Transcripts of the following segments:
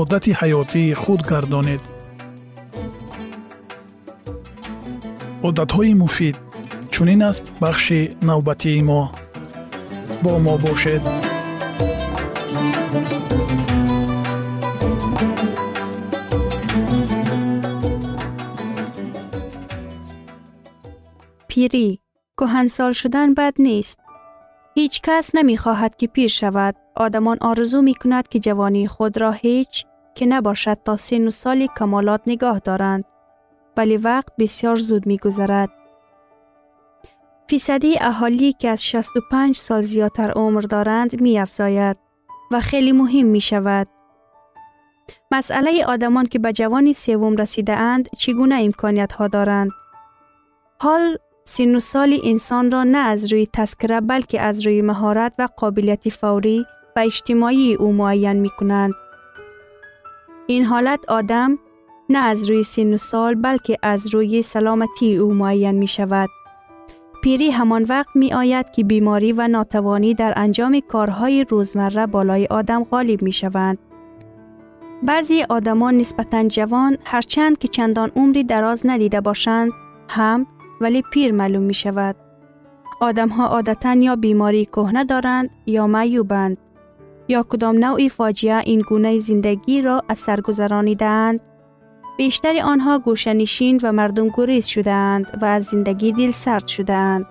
одати ҳаётии худ гардонед. Одатҳои муфид чунин аст бахши навбатии мо. Бо мо бошед пирӣ кӯҳансол шудан бад нест ҳеҷ кас намехоҳад ки пир шавад одамон орзу мекунад ки ҷавонии худро ҳеҷ ки набошад то сину соли камолот нигоҳ доранд вале вақт бисёр зуд мегузарад фисади аҳолӣ ки аз 65 сол зиёдтар умр доранд меафзояд ва хеле муҳим мешавад масъалаи одамон ки ба ҷавони севум расидаанд чӣ гуна имкониятҳо доранд ҳол сину соли инсонро на аз рӯи таскира балки аз рӯи маҳорат ва қобилияти фаврӣ ва иҷтимоии ӯ муайян мекунанд ин ҳолат одам на аз рӯи сину сол балки аз рӯи саломатии ӯ муайян мешавад пирӣ ҳамон вақт меояд ки беморӣ ва нотавонӣ дар анҷоми корҳои рӯзмарра болои одам ғолиб мешаванд баъзе одамон нисбатан ҷавон ولی پیر معلوم می شود. آدم ها عادتا یا بیماری کهنه دارند یا معیوبند یا کدام نوع فاجعه این گونه زندگی را از سر گذرانیدند. بیشتر آنها گوشنشین و مردم گریز شدند و از زندگی دل سرد شدند.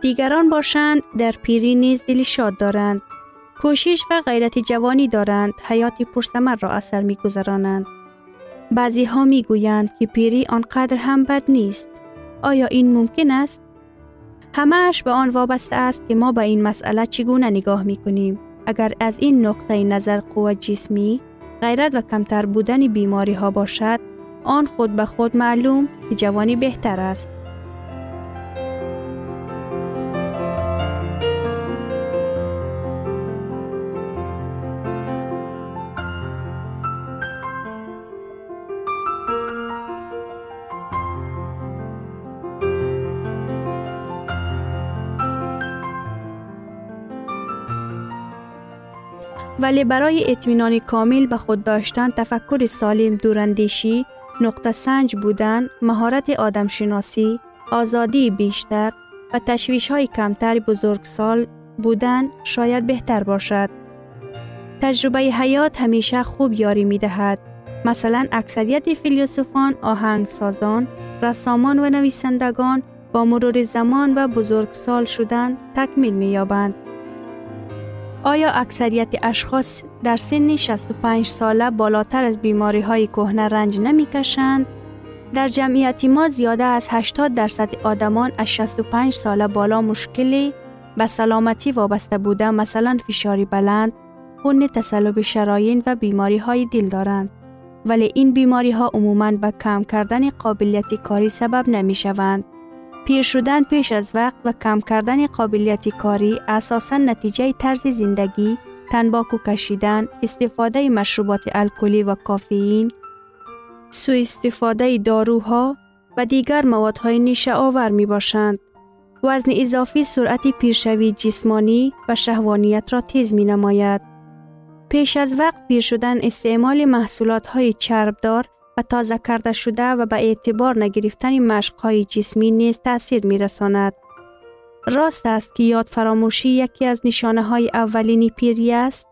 دیگران باشند در پیری نیز دل شاد دارند. کوشش و غیرت جوانی دارند حیات پرسمر را اثر می گذرانند. بعضی ها می گویند که پیری آنقدر هم بد نیست. Нест оё ин мумкин аст ҳамааш ба он вобаста аст ки мо ба ин масъала чӣ гуна нигоҳ мекунем агар аз ин нуқтаи назар қувва ҷисмӣ ғайрат ва камтар будани бемориҳо бошад он худ ба худ маълум ки ҷавонӣ беҳтар аст ولی برای اطمینان کامل به خود داشتن تفکر سالم دوراندیشی نقطه سنج بودن مهارت آدمشناسی آزادی بیشتر و تشویش های کمتر بزرگسال بودن شاید بهتر باشد تجربه حیات همیشه خوب یاری می دهد مثلا اکثریت فیلسوفان آهنگسازان رسامان و نویسندگان با مرور زمان و بزرگسال شدن تکمیل می یابند. آیا اکثریت اشخاص در سن 65 ساله بالاتر از بیماری های کهنه رنج نمی کشند؟ در جمعیت ما زیاده از 80 درصد آدمان از 65 ساله بالا مشکلی به سلامتی وابسته بوده مثلا فشاری بلند، خون تصلب شراین و بیماری های دل دارند. ولی این بیماری ها عموماً به کم کردن قابلیت کاری سبب نمی شوند. پیر شدن پیش از وقت و کم کردن قابلیت کاری اساساً نتیجه طرز زندگی، تنباکو کشیدن، استفاده مشروبات الکلی و کافئین، سوء استفاده داروها و دیگر موادهای نیشه آور می باشند. وزن اضافی سرعت پیرشوی جسمانی و شهوانیت را تیز می نماید. پیش از وقت پیر شدن استعمال محصولات های چربدار و تازه کرده شده و به اعتبار نگرفتن مشق های جسمی نیز تاثیر می رساند. راست است که یاد فراموشی یکی از نشانه های اولینی پیری است.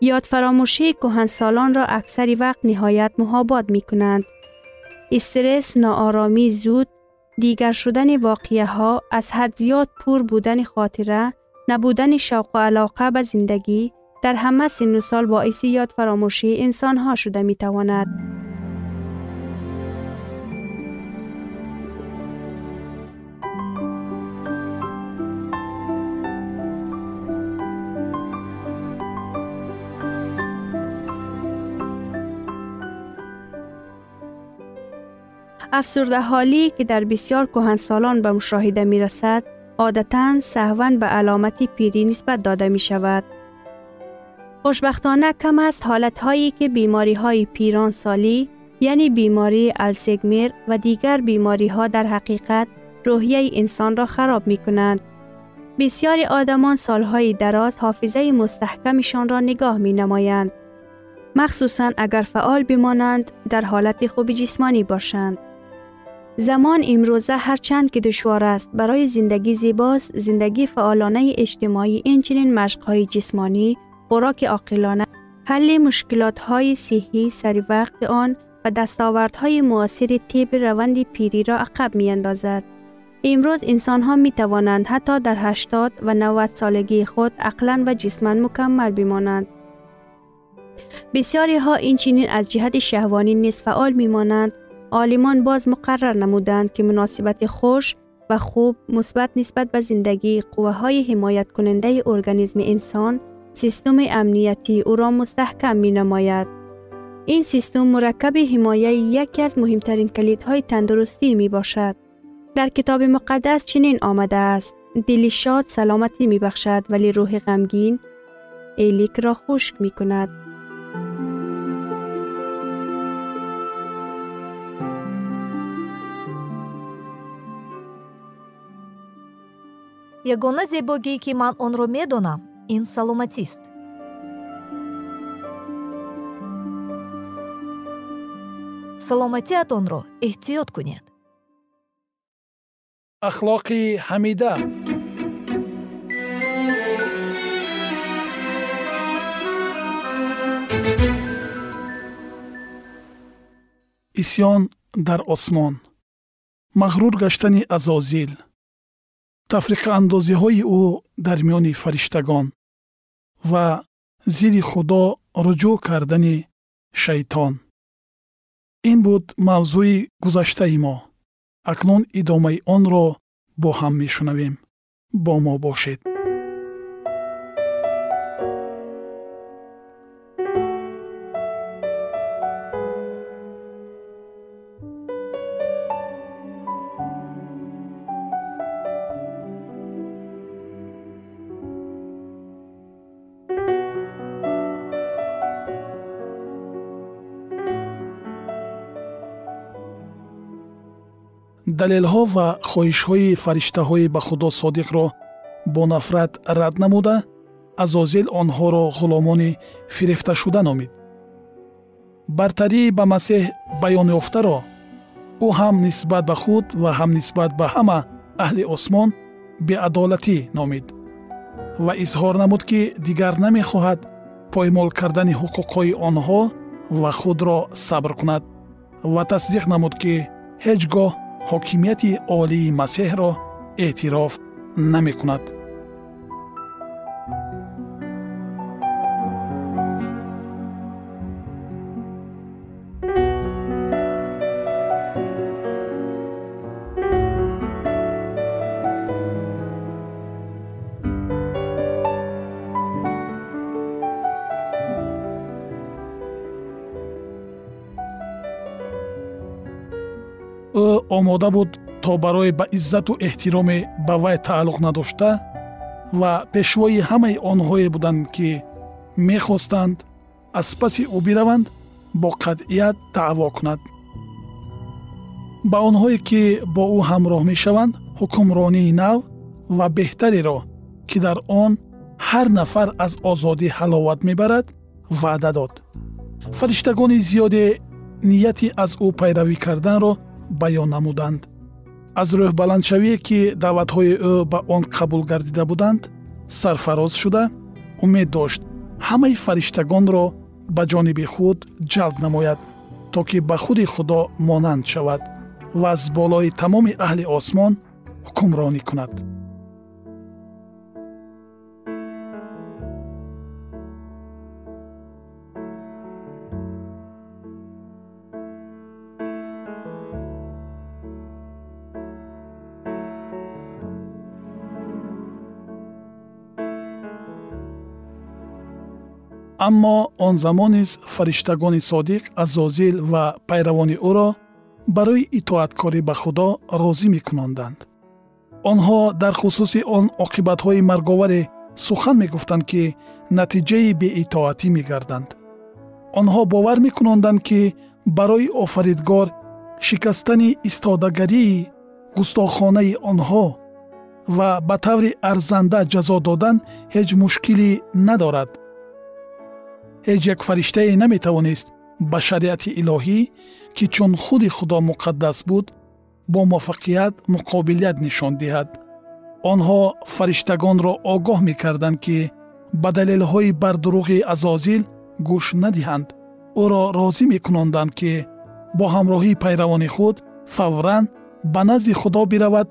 یاد فراموشی سالان را اکثر وقت نهایت محاباد می کنند. استرس، ناآرامی زود، دیگر شدن واقعه ها، از حد زیاد پور بودن خاطره، نبودن شوق و علاقه به زندگی، در همه سن سال باعث یاد فراموشی انسان ها شده می تواند. افسرده حالی که در بسیار کهنسالان به مشاهده می رسد، عادتا سهون به علامت پیری نسبت داده می شود. خوشبختانه کم است حالت هایی که بیماری های پیران سالی یعنی بیماری السگمیر و دیگر بیماری ها در حقیقت روحیه انسان را خراب می کنند. بسیاری آدمان سالهای دراز حافظه مستحکمشان را نگاه می نمایند. مخصوصا اگر فعال بمانند در حالت خوب جسمانی باشند. زمان امروزه هرچند که دشوار است برای زندگی زیباست زندگی فعالانه اجتماعی اینچنین مشقهای جسمانی خوراک عاقلانه حل مشکلات های صحی سری وقت آن و دستاوردهای معاصر طب روند پیری را عقب می اندازد. امروز انسان ها می توانند حتی در 80 و 90 سالگی خود عقلا و جسما مکمل بمانند. بسیاری ها این چنین از جهت شهوانی نیز فعال می مانند. عالمان باز مقرر نمودند که مناسبت خوش و خوب مثبت نسبت به زندگی قوه های حمایت کننده ارگانیسم انسان سیستم امنیتی او را مستحکم می نماید. این سیستم مرکب حمایه یکی از مهمترین کلیدهای تندرستی می باشد. در کتاب مقدس چنین آمده است دلی شاد سلامتی می بخشد ولی روح غمگین ایلیک را خشک می کند. Ягона зебогие ки ман онро медонам ин саломатист. Саломатиатонро эҳтиёт кунед. Ахлоқи ҳамида. Исьён дар осмон. Мағрур гаштани азозил тафриқаандозиҳои ӯ дар миёни фариштагон ва зидди худо руҷӯъ кардани шайтон. Ин буд мавзӯи гузаштаи мо. Акнун идомаи онро бо ҳам мешунавем. Бо мо бошед далелҳо ва хоҳишҳои фариштаҳои ба худо содиқро бо нафрат рад намуда азозил онҳоро ғуломони фирифташуда номид. Бартарӣ ба масеҳ баёнёфтаро ӯ ҳам нисбат ба худ ва ҳам нисбат ба ҳама аҳли осмон беадолатӣ номид. Ва изҳор намуд ки дигар намехоҳад поймол кардани ҳуқуқҳои онҳо ва худро сабр кунад. Ва тасдиқ намуд ки ҳеҷ гоҳ ҳокимияти олии масеҳро эътироф намекунад ӯ омода буд то барои ба иззату эҳтироме ба вай тааллуқ надошта ва пешвои ҳамаи онҳое буданд ки мехостанд аз паси ӯ бираванд бо қатъият даъво кунад. Ба онҳое ки бо ӯ ҳамроҳ мешаванд ҳукмронии нав ва беҳтареро ки дар он ҳар нафар аз озодӣ ҳаловат мебарад ваъда дод. Фариштагони зиёде нияти аз ӯ пайравӣ карданро баён намуданд. Аз рӯҳбаландшавие ки даъватҳои ӯ ба он қабул гардида буданд сарфароз шуда умед дошт ҳамаи фариштагонро ба ҷониби худ ҷалб намояд то ки ба худи худо монанд шавад ва аз болои тамоми аҳли осмон ҳукмронӣ кунад аммо он замон низ фариштагони содиқ азозил ва пайравони ӯро барои итоаткорӣ ба худо розӣ мекунонданд онҳо дар хусуси он оқибатҳои марговаре сухан мегуфтанд ки натиҷаи беитоатӣ мегарданд. Онҳо бовар мекунонданд ки барои офаридгор шикастани истодагарии густохонаи онҳо ва ба таври арзанда ҷазо додан ҳеҷ мушкилӣ надорад ҳеҷ як фариштае наметавонист ба шариати илоҳӣ ки чун худи худо муқаддас буд бо муваффақият муқобилият нишон диҳад. Онҳо фариштагонро огоҳ мекарданд ки ба далелҳои бардуруғи азозил гӯш надиҳанд. Ӯро розӣ мекунонданд ки бо ҳамроҳии пайравони худ фавран ба назди худо биравад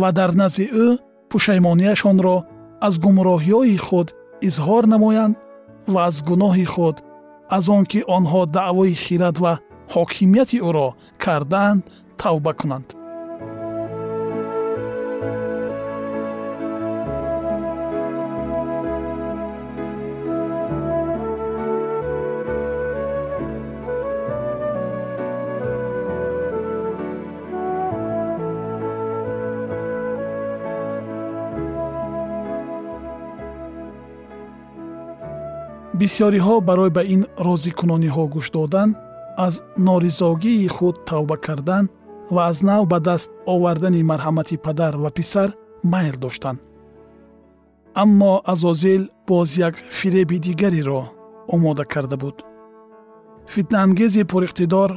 ва дар назди ӯ пушаймонияшонро аз гумроҳиҳои худ изҳор намоянд ва аз гуноҳи худ аз он ки онҳо даъвои хират ва ҳокимияти ӯро кардаанд тавба кунанд бисьёриҳо барои ба ин розикунониҳо гӯш додан аз норизогии худ тавба кардан ва аз нав ба даст овардани марҳамати падар ва писар майл доштанд. Аммо азозил боз як фиреби дигареро омода карда буд. Фитнаангези пуриқтидор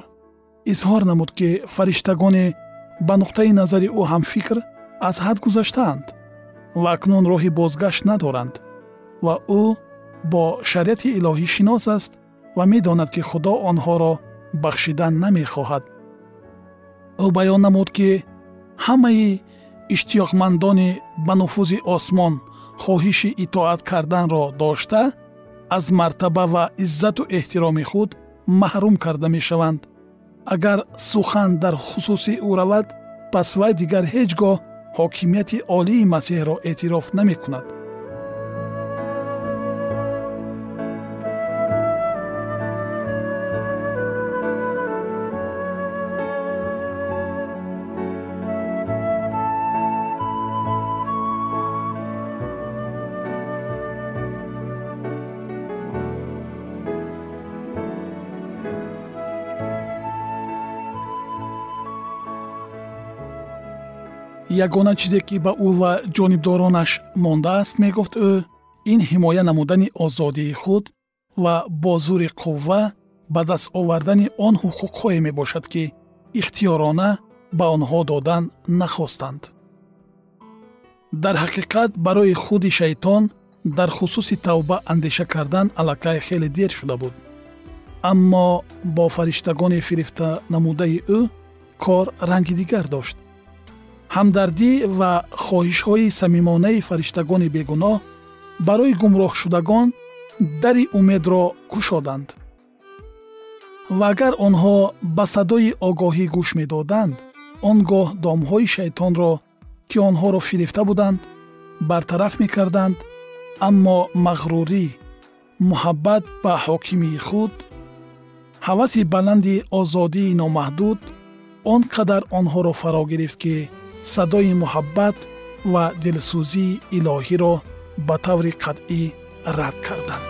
изҳор намуд ки фариштагоне ба нуқтаи назари ӯ ҳамфикр аз ҳад гузаштаанд ва акнун роҳи бозгашт надоранд ва ӯ бо шариати илоҳӣ шинос аст ва медонад ки худо онҳоро бахшидан намехоҳад. Ӯ баён намуд ки ҳамаи иштиёқмандони ба нуфузи осмон хоҳиши итоат карданро дошта аз мартаба ва иззату эҳтироми худ маҳрум карда мешаванд. Агар сухан дар хусуси ӯ равад пас вай дигар ҳеҷ гоҳ ҳокимияти олии масеҳро эътироф намекунад ягона чизе ки ба ӯ ва ҷонибдоронаш мондааст мегуфт ӯ ин ҳимоя намудани озодии худ ва бо зури қувва ба даст овардани он ҳуқуқҳое мебошад ки ихтиёрона ба онҳо додан нахостанд. Дар ҳақиқат барои худи шайтон дар хусуси тавба андеша кардан аллакай хеле дер шуда буд. Аммо бо фариштагони фирифта намудаи ӯ кор ранги дигар дошт ҳамдардӣ ва хоҳишҳои самимонаи фариштагони бегуноҳ барои гумроҳшудагон дари умедро кушоданд. Ва агар онҳо ба садои огоҳӣ гӯш медоданд он гоҳ домҳои шайтонро ки онҳоро фирифта буданд бартараф мекарданд аммо мағрурӣ муҳаббат ба ҳокимии худ ҳаваси баланди озодии номаҳдуд он қадар онҳоро фаро гирифт ки садои муҳаббат ва дилсӯзии илоҳиро ба таври қатъӣ рад карданд.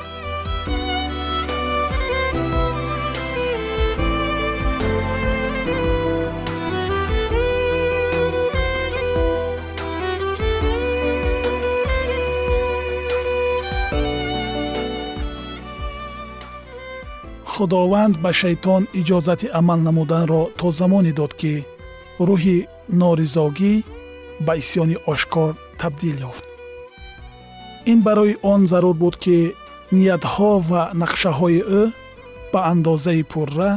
Худованд ба шайтон иҷозати амал намуданро то замоне дод ки рӯҳи норизогӣ ба исьёни ошкор табдил ёфт. Ин барои он зарур буд ки ниятҳо ва нақшаҳои ӯ ба андозаи пурра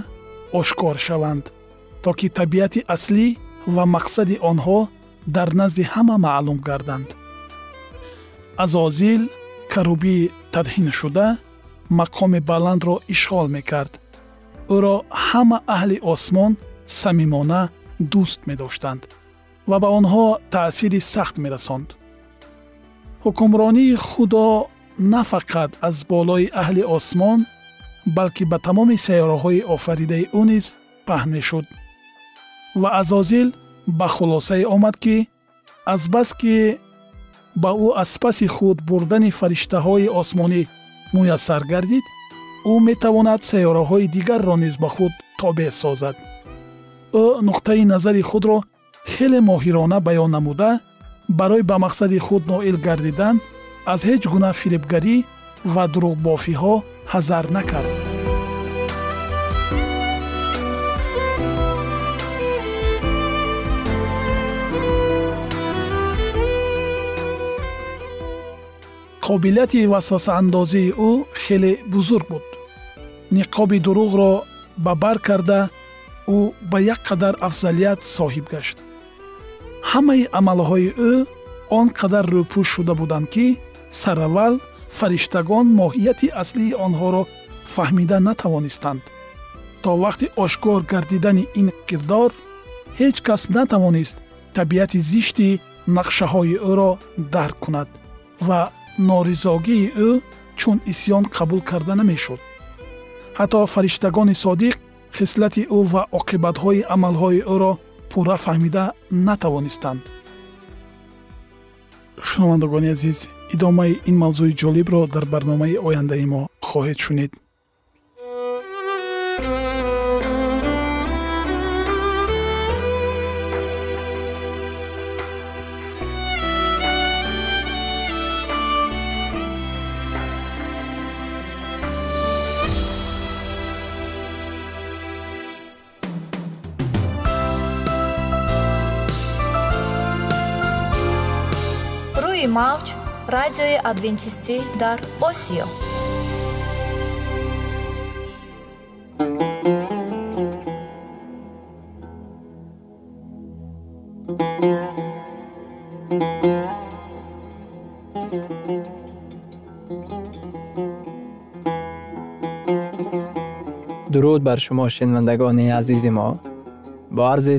ошкор шаванд то ки табиати аслӣ ва мақсади онҳо дар назди ҳама маълум гарданд. Азозил карубӣ тадҳиншуда мақоми баландро ишғол мекард. Ӯро ҳама аҳли осмон самимона дӯст медоштанд ва ба онҳо таъсири сахт мерасонд ҳукмронии худо на фақат аз болои аҳли осмон балки ба тамоми сайёраҳои офаридаи ӯ низ паҳн мешуд ва азозил ба хулосае омад ки азбаски ба ӯ аз паси худ бурдани фариштаҳои осмонӣ муяссар гардид ӯ метавонад сайёраҳои дигарро низ ба худ тобеъ созад ӯ нуқтаи назари худро хеле моҳирона баён намуда барои ба мақсади худ ноил гардидан аз ҳеҷ гуна фирибгарӣ ва дурӯғбофиҳо ҳазар накард. Қобилияти васвасаандозии ӯ хеле бузург буд. Ниқоби дурӯғро ба бар карда ӯ ба як қадар афзалият соҳиб гашт. Ҳамаи амалҳои ӯ он қадар рӯпӯш шуда буданд ки сараввал фариштагон моҳияти аслии онҳоро фаҳмида натавонистанд. То вақти ошкор гардидани ин кирдор ҳеҷ кас натавонист табиати зишти нақшаҳои ӯро дарк кунад ва норизогии ӯ чун исьён қабул карда намешуд. Ҳатто фариштагони содиқ хислати ӯ ва оқибатҳои амалҳои ӯро пурра фаҳмида натавонистанд. Шунавандагони азиз идомаи ин мавзӯи ҷолибро дар барномаи ояндаи мо хоҳед шунид радиои адвентистӣ дар осиё дуруд бар шумо шинавандагони азизи мо бо арзи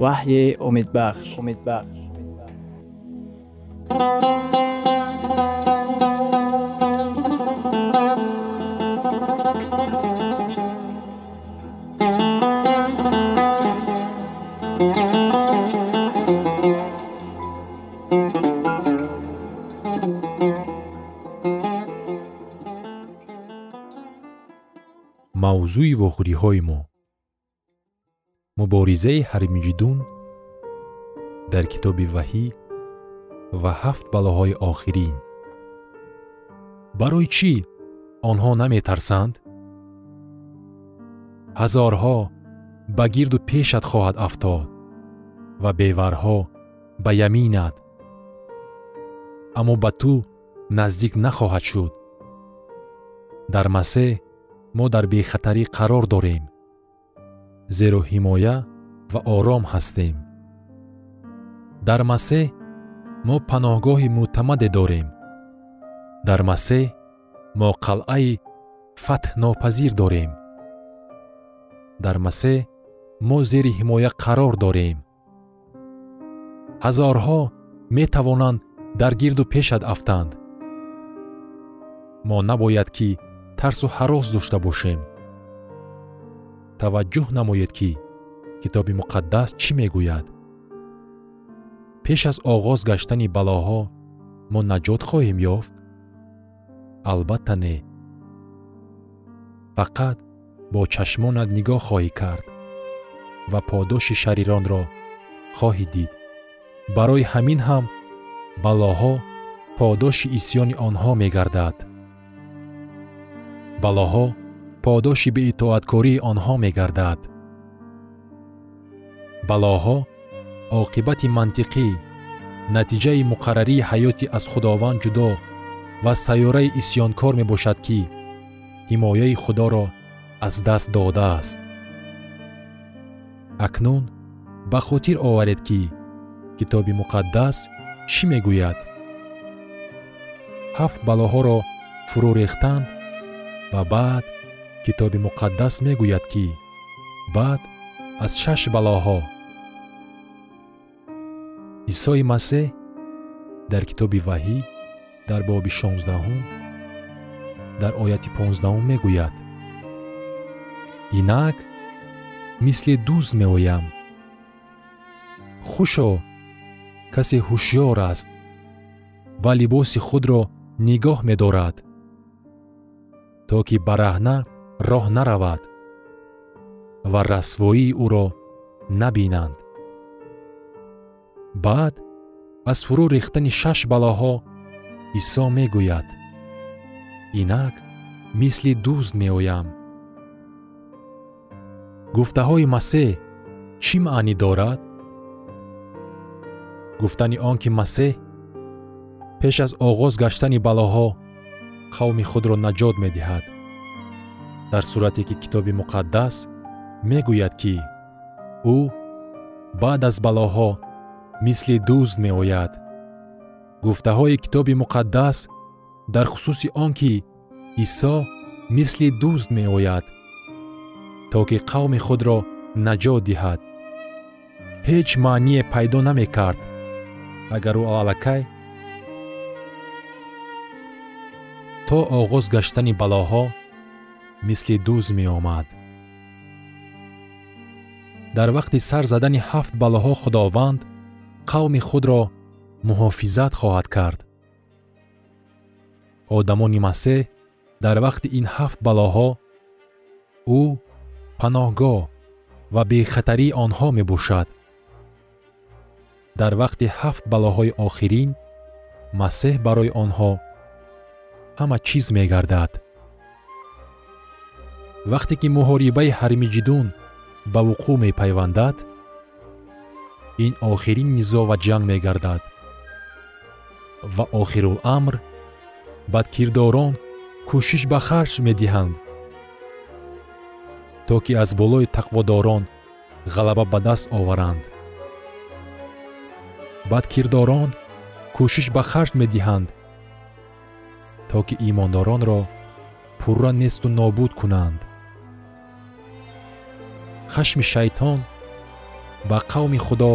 وحی امیدبخش امیدبخش мавзӯи вохӯриҳои мо муборизаи ҳармиҷидун дар китоби ваҳӣ ва ҳафт балоҳои охирин. Барои чӣ онҳо наметарсанд? Ҳазорҳо ба гирду пешат хоҳад афтод ва беварҳо ба яминат аммо ба ту наздик нахоҳад шуд. Дар масеҳ мо дар бехатарӣ қарор дорем зеро ҳимоя ва ором ҳастем. Дар масеҳ мо паноҳгоҳи мӯътамаде дорем. Дар масеҳ мо қалъаи фатҳнопазир дорем. Дар масеҳ мо зери ҳимоя қарор дорем. Ҳазорҳо метавонанд дар гирду пешат афтанд. Мо набояд ки тарсу ҳарос дошта бошем таваҷҷӯҳ намоед ки китоби муқаддас чӣ мегӯяд? Пеш аз оғоз гаштани балоҳо мо наҷот хоҳем ёфт? Албатта не. Фақат бо чашмонат нигоҳ хоҳӣ кард ва подоши шариронро хоҳӣ дид. Барои ҳамин ҳам балоҳо подоши исьёни онҳо мегардад. Балоҳо подоши беитоаткории онҳо мегардад. Балоҳо оқибати мантиқӣ натиҷаи муқаррарии ҳаёти аз худованд ҷудо ва сайёраи исьёнкор мебошад ки ҳимояи худоро аз даст додааст. Акнун ба хотир оваред ки китоби муқаддас чӣ мегӯяд? Ҳафт балоҳоро фурӯ рехтан ва баъд китоби муқаддас мегӯяд ки баъд аз шаш балоҳо. Исои масеҳ дар китоби ваҳӣ дар боби шонздаҳум дар ояти понздаҳум мегӯяд. Инак мисли дӯст меоям. Хушо касе ҳушьёр аст ва либоси худро нигоҳ медорад то ки бараҳна роҳ наравад ва расвоии ӯро набинанд. Баъд аз фурӯ рехтани шаш балоҳо исо мегӯяд. Инак мисли дӯст меоям. Гуфтаҳои масеҳ чӣ маънӣ дорад? Гуфтани он ки масеҳ пеш аз оғоз гаштани балоҳо қавми худро наҷот медиҳад дар сурате ки китоби муқаддас мегӯяд ки ӯ баъд аз балоҳо мисли дӯст меояд. Гуфтаҳои китоби муқаддас дар хусуси он ки исо мисли дӯст меояд то ки қавми худро наҷот диҳад. Ҳеҷ маъние пайдо намекард агар ӯ аллакай. То оғоз гаштани балоҳо мисли дӯз меомад. Дар вақти сар задани ҳафт балоҳо худованд қавми худро муҳофизат хоҳад кард. Одамони масеҳ дар вақти ин ҳафт балоҳо ӯ паноҳгоҳ ва бехатарии онҳо мебошад. Дар вақти ҳафт балоҳои охирин масеҳ барои онҳо ҳама чиз мегардад вақте ки муҳорибаи ҳармиҷидун ба вуқӯъ мепайвандад ин охирин низоъ ва ҷанг мегардад. Ва охируламр бадкирдорон кӯшиш ба харҷ медиҳанд то ки аз болои тақводорон ғалаба ба даст оваранд. Бадкирдорон кӯшиш ба харҷ медиҳанд то ки имондоронро пурра несту нобуд кунанд хашми шайтон ба қавми худо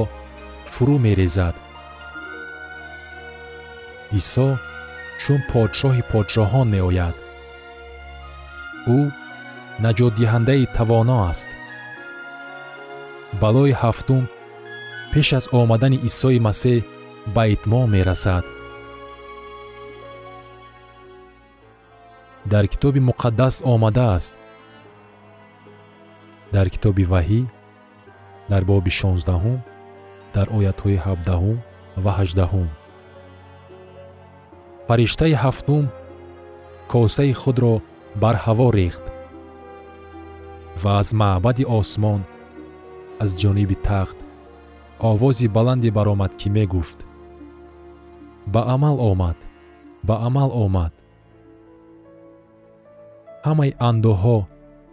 фурӯ мерезад. Исо чун подшоҳи подшоҳон меояд. Ӯ наҷотдиҳандаи тавоно аст. Балои ҳафтум пеш аз омадани исои масеҳ ба итмом мерасад. Дар китоби муқаддас омадааст дар китоби ваҳӣ дар боби шонздаҳум дар оятҳои ҳабдаҳум ва ҳаждаҳум фариштаи ҳафтум косаи худро бар ҳаво рехт ва аз маъбади осмон аз ҷониби тахт овози баланде баромад ки мегуфт? Ба амал омад ба амал омад. Ҳамаи андӯҳҳо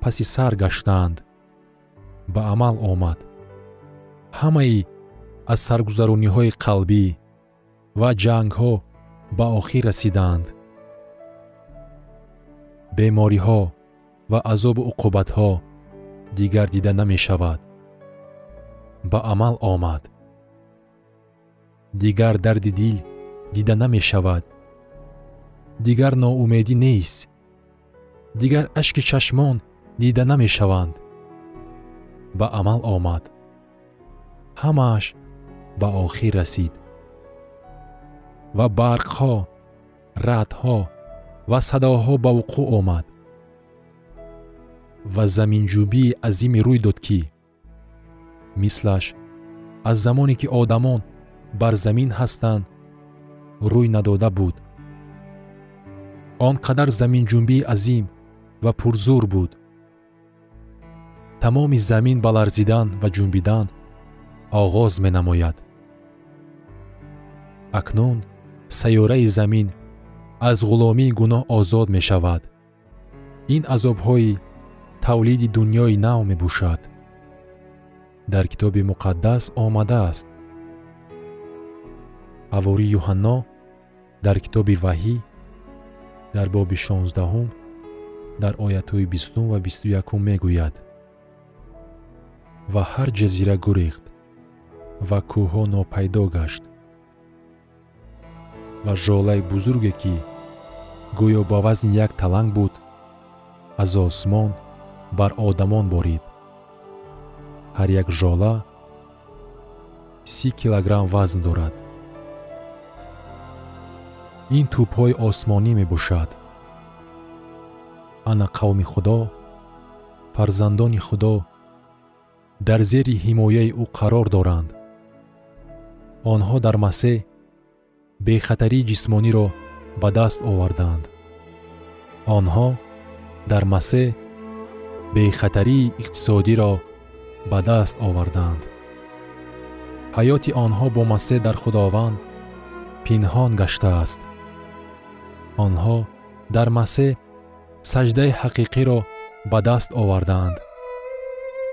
паси сар гаштаанд ба амал омад. Ҳамаи аз саргузарониҳои қалбӣ ва ҷангҳо ба охир расидаанд бемориҳо ва азобу уқубатҳо дигар дида намешавад. Ба амал омад. Дигар дарди дил дида намешавад. Дигар ноумедӣ нест. Дигар ашки чашмон дида намешаванд ба амал омад. Ҳамааш ба охир расид. Ва барқҳо раъдҳо ва садоҳо ба вуқӯъ омад. Ва заминҷӯбии азиме рӯй дод ки мислаш аз замоне ки одамон бар замин ҳастанд рӯй надода буд. Он қадар заминҷунбии азим ва пурзур буд тамоми замин ба ларзидан ва ҷунбидан оғоз менамояд. Акнун сайёраи замин аз ғуломии гуноҳ озод мешавад. Ин азобҳои тавлиди дуньёи нав мебошад. Дар китоби муқаддас омадааст. Ҳавори юҳанно дар китоби ваҳӣ дар боби шонздаҳум дар оятҳои бистум ва бисту якум мегӯяд ва ҳар ҷазира гурехт ва кӯҳҳо нопайдо гашт. Ва жолаи бузурге ки гӯё ба вазни як таланг буд аз осмон бар одамон борид. Ҳар як жола си килограмм вазн дорад. Ин тӯбҳои осмонӣ мебошад. Ана қавми худо фарзандони худо дар зери ҳимояи ӯ қарор доранд. Онҳо дар масеҳ бехатарии ҷисмониро ба даст овардаанд онҳо дар масеҳ бехатарии иқтисодиро ба даст овардаанд ҳаёти онҳо бо масеҳ дар худованд пинҳон гаштааст. Онҳо дар масеҳ саҷдаи ҳақиқиро ба даст